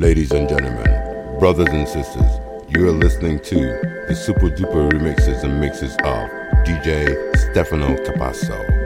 Ladies and gentlemen, brothers and sisters, you are listening to the super duper remixes and mixes of DJ Stefano Capasso.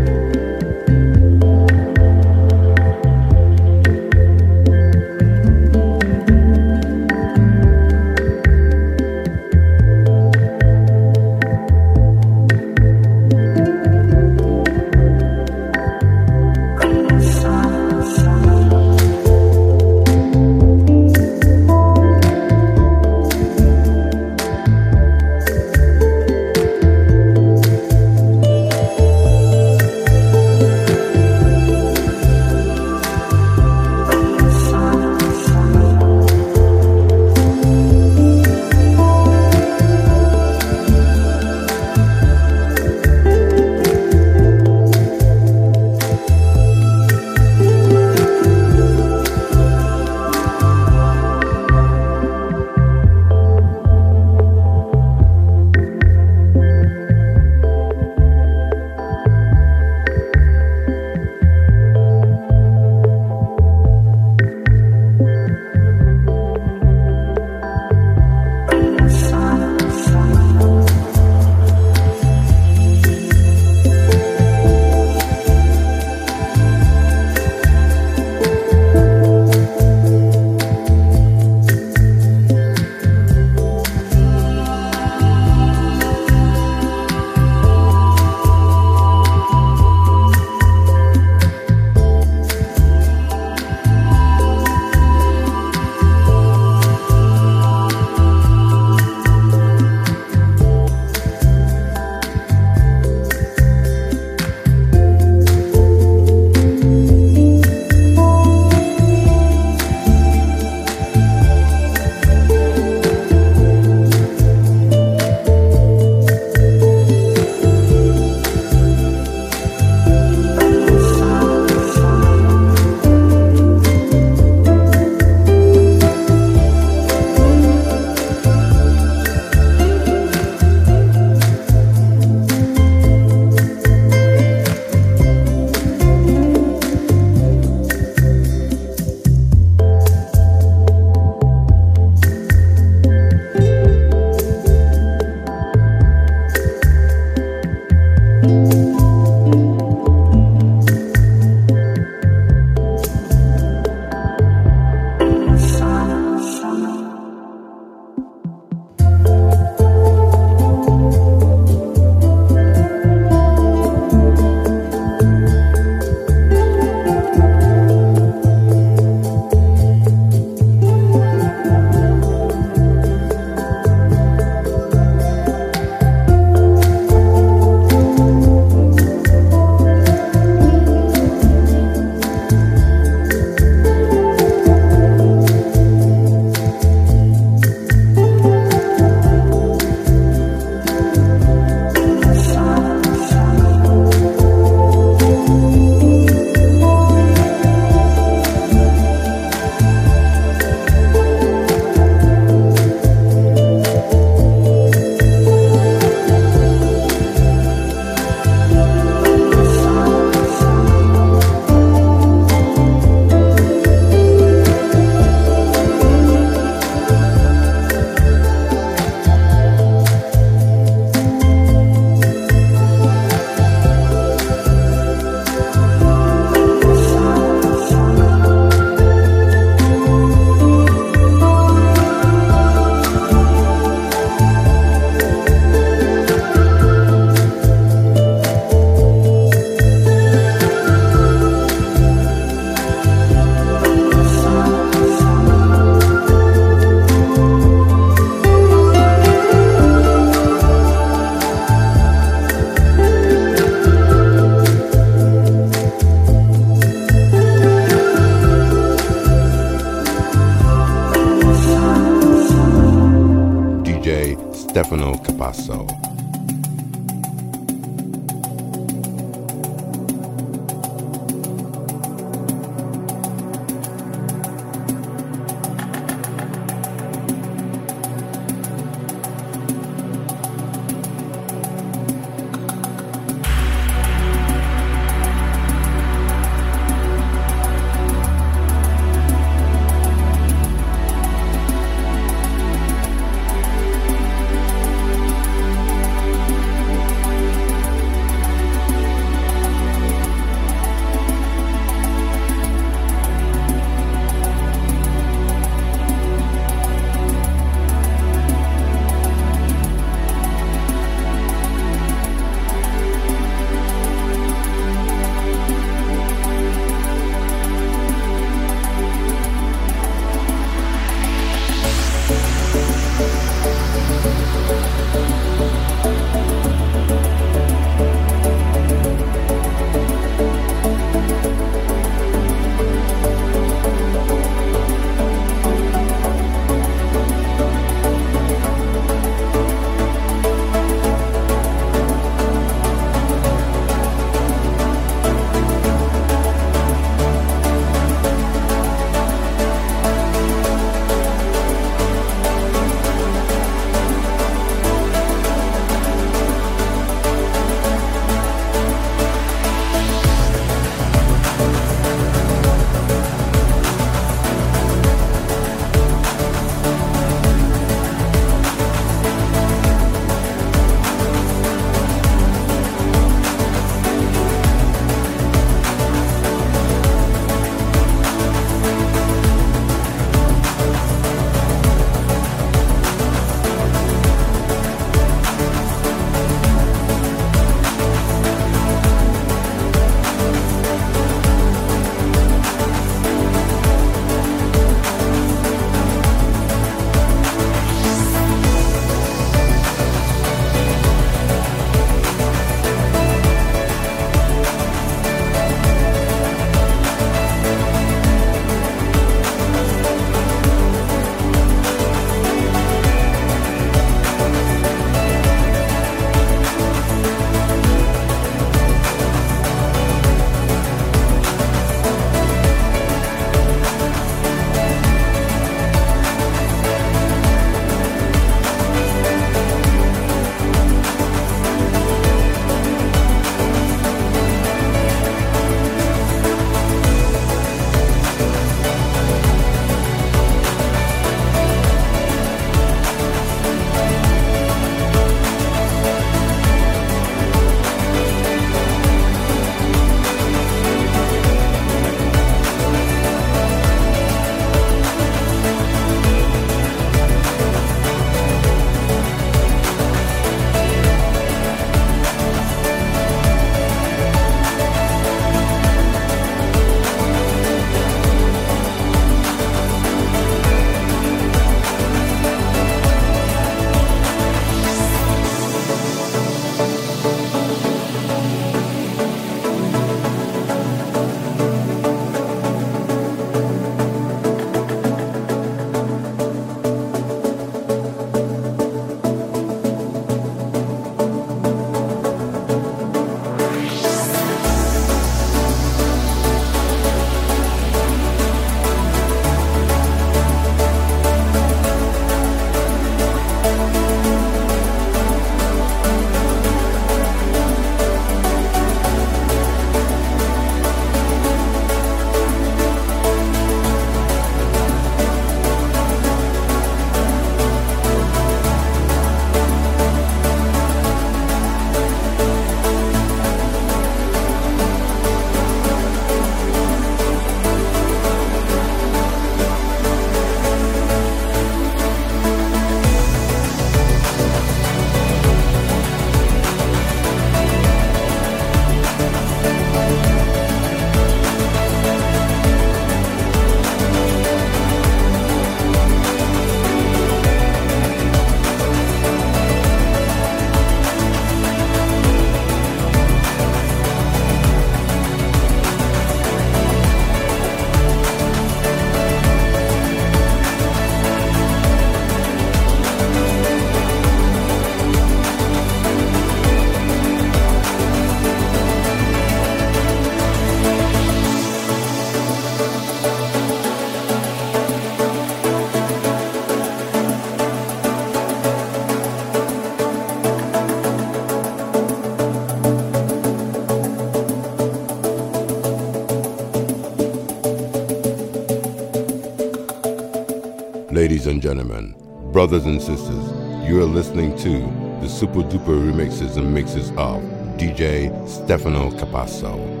Gentlemen, brothers and sisters, you are listening to the super duper remixes and mixes of DJ Stefano Capasso.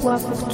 guapos.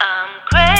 I'm crazy.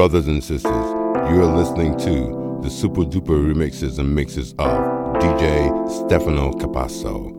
Brothers and sisters, you are listening to the super duper remixes and mixes of DJ Stefano Capasso.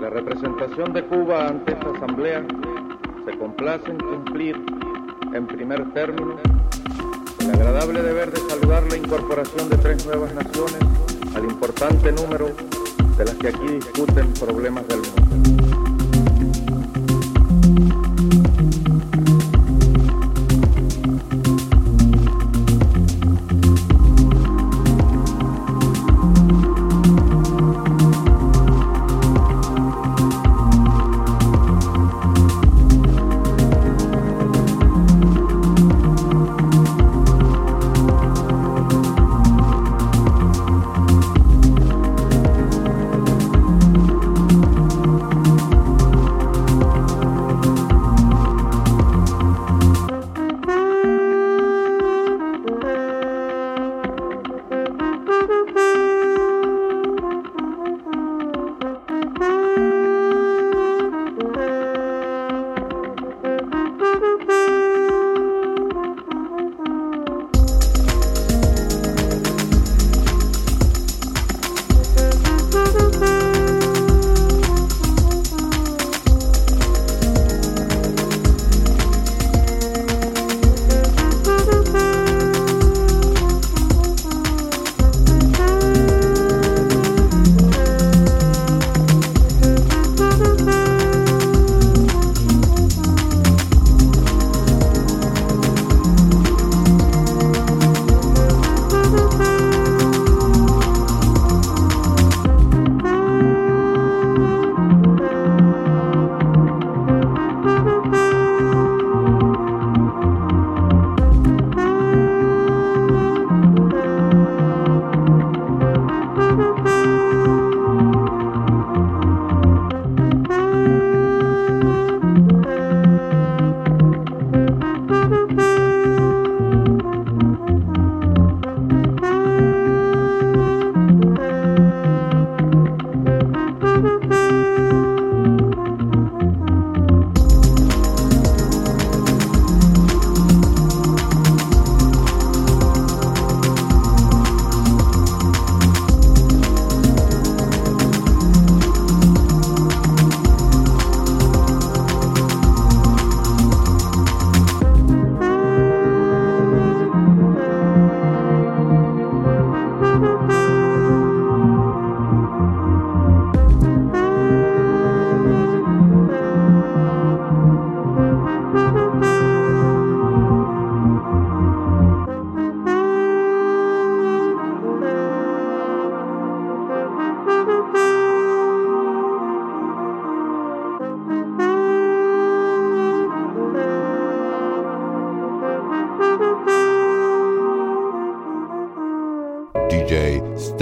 La representación de Cuba ante esta asamblea se complace en cumplir, en primer término, el agradable deber de saludar la incorporación de tres nuevas naciones al importante número de las que aquí discuten problemas del mundo.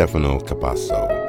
Stefano Capasso.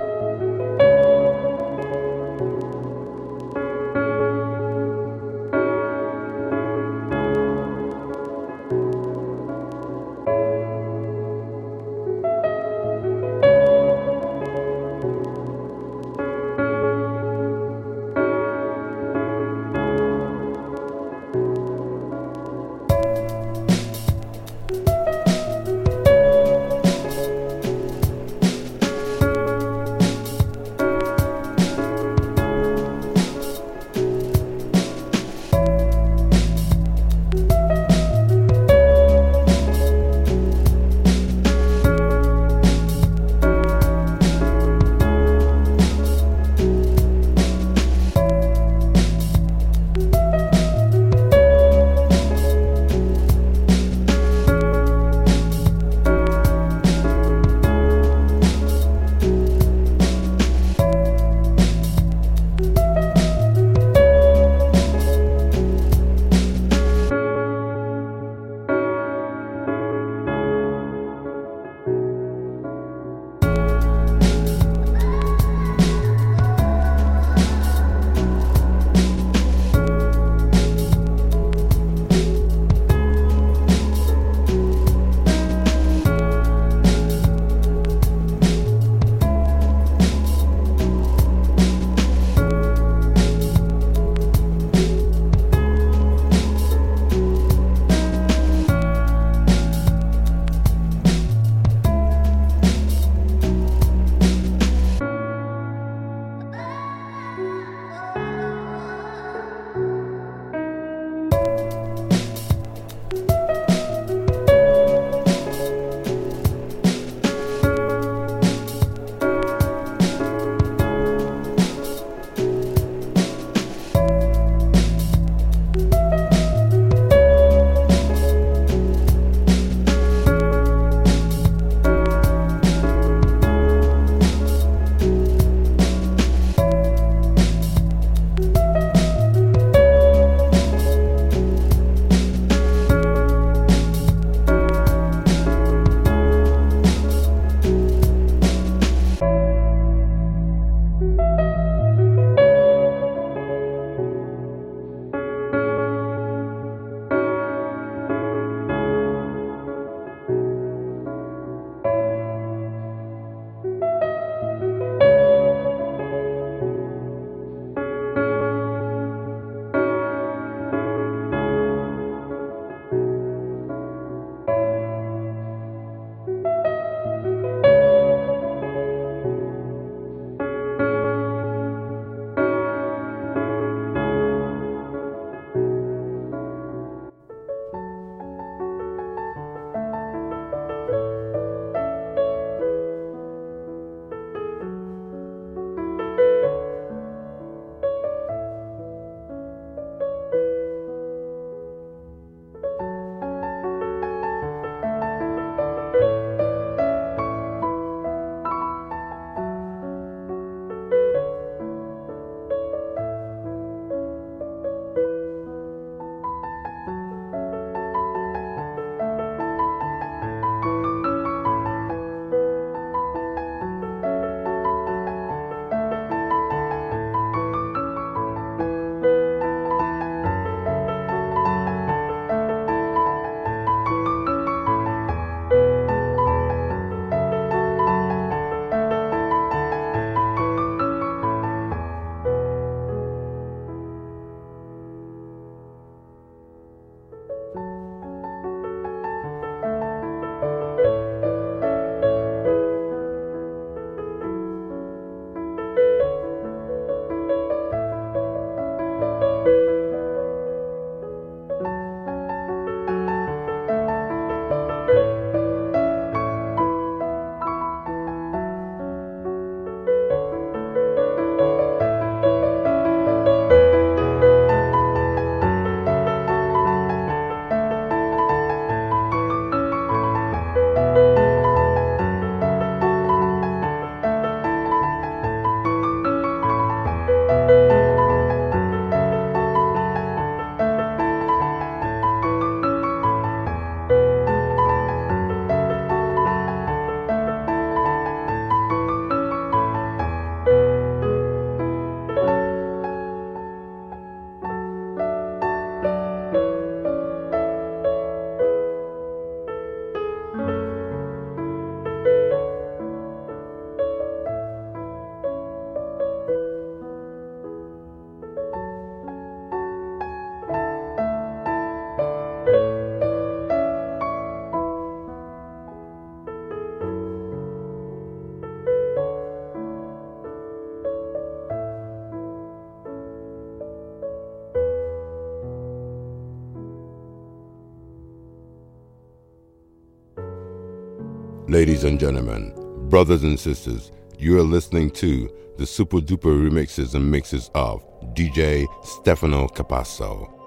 Ladies and gentlemen, brothers and sisters, you are listening to the super duper remixes and mixes of DJ Stefano Capasso.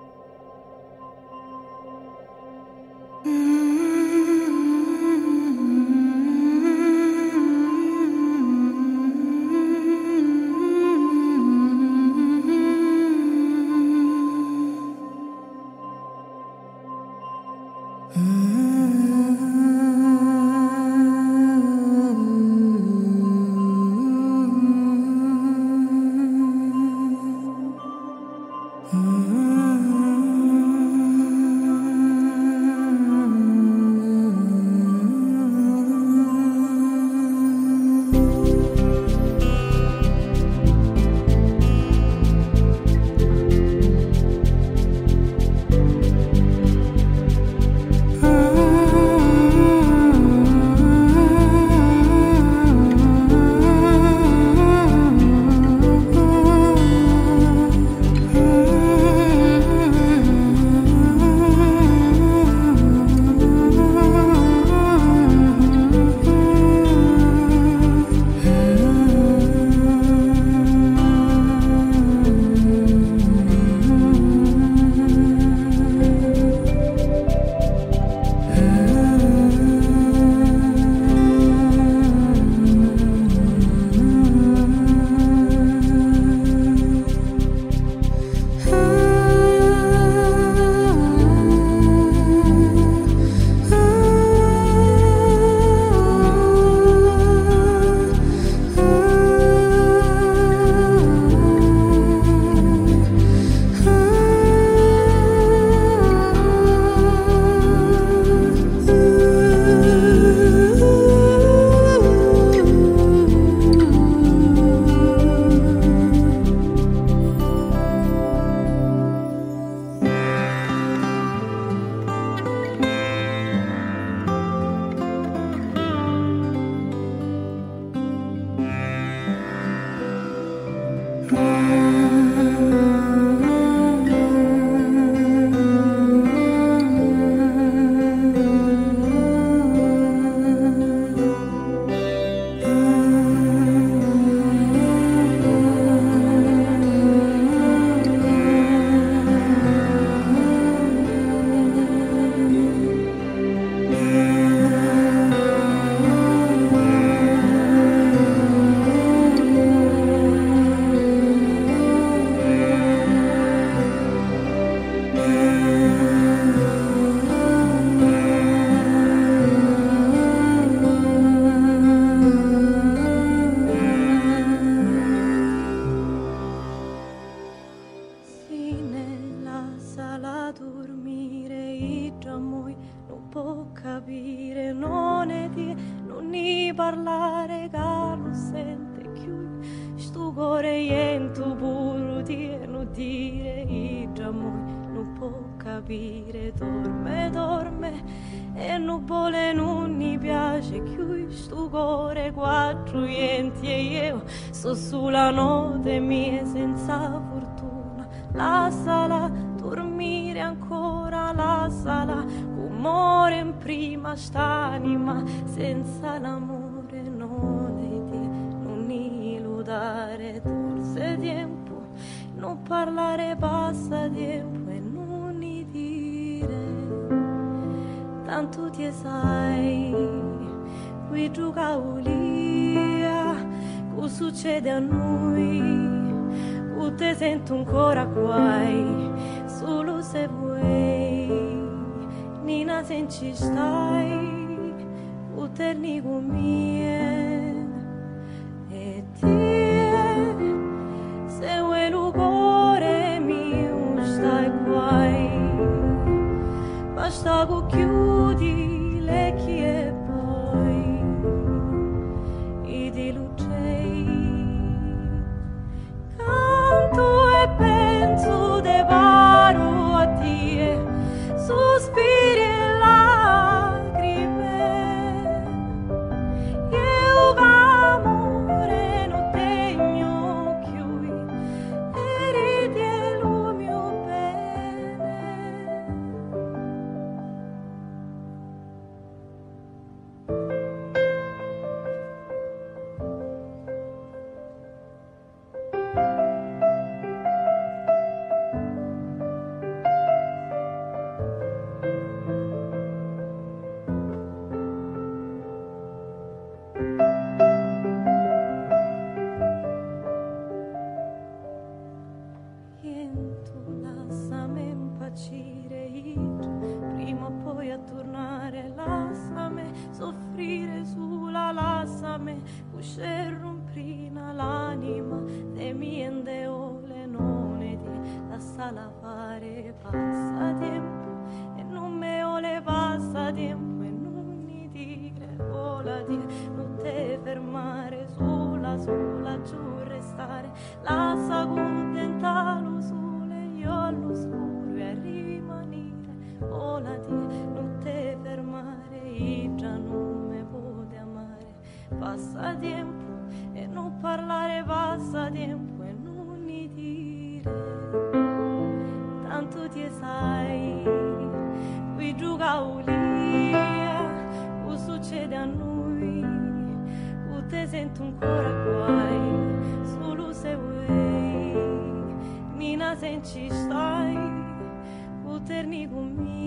coracuai solo se vuoi nina senci stai uterni gumien e ti, tie se lugar gore mi ustai quai bastago chiudere ancora guai solo se vuoi Nina senti stai uterni con me.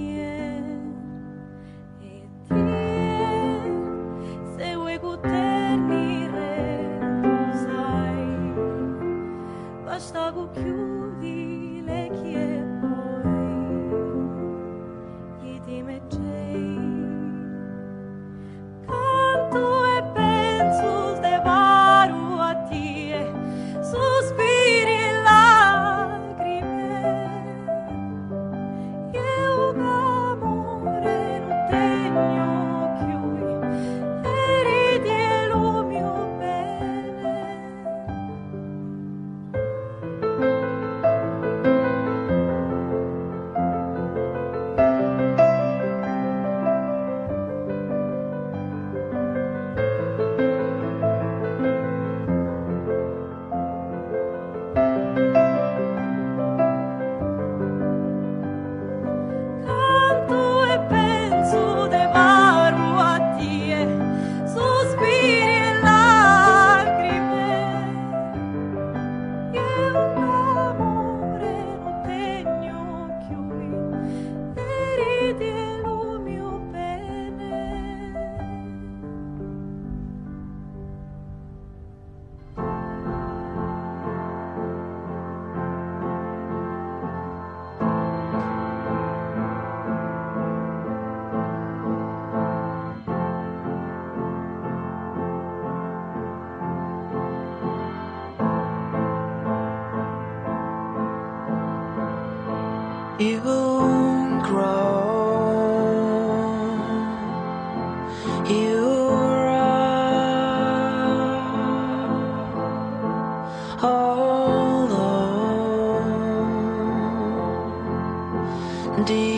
all alone. Deep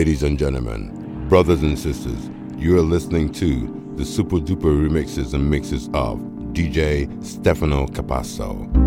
Ladies and gentlemen, brothers and sisters, you are listening to the super duper remixes and mixes of DJ Stefano Capasso.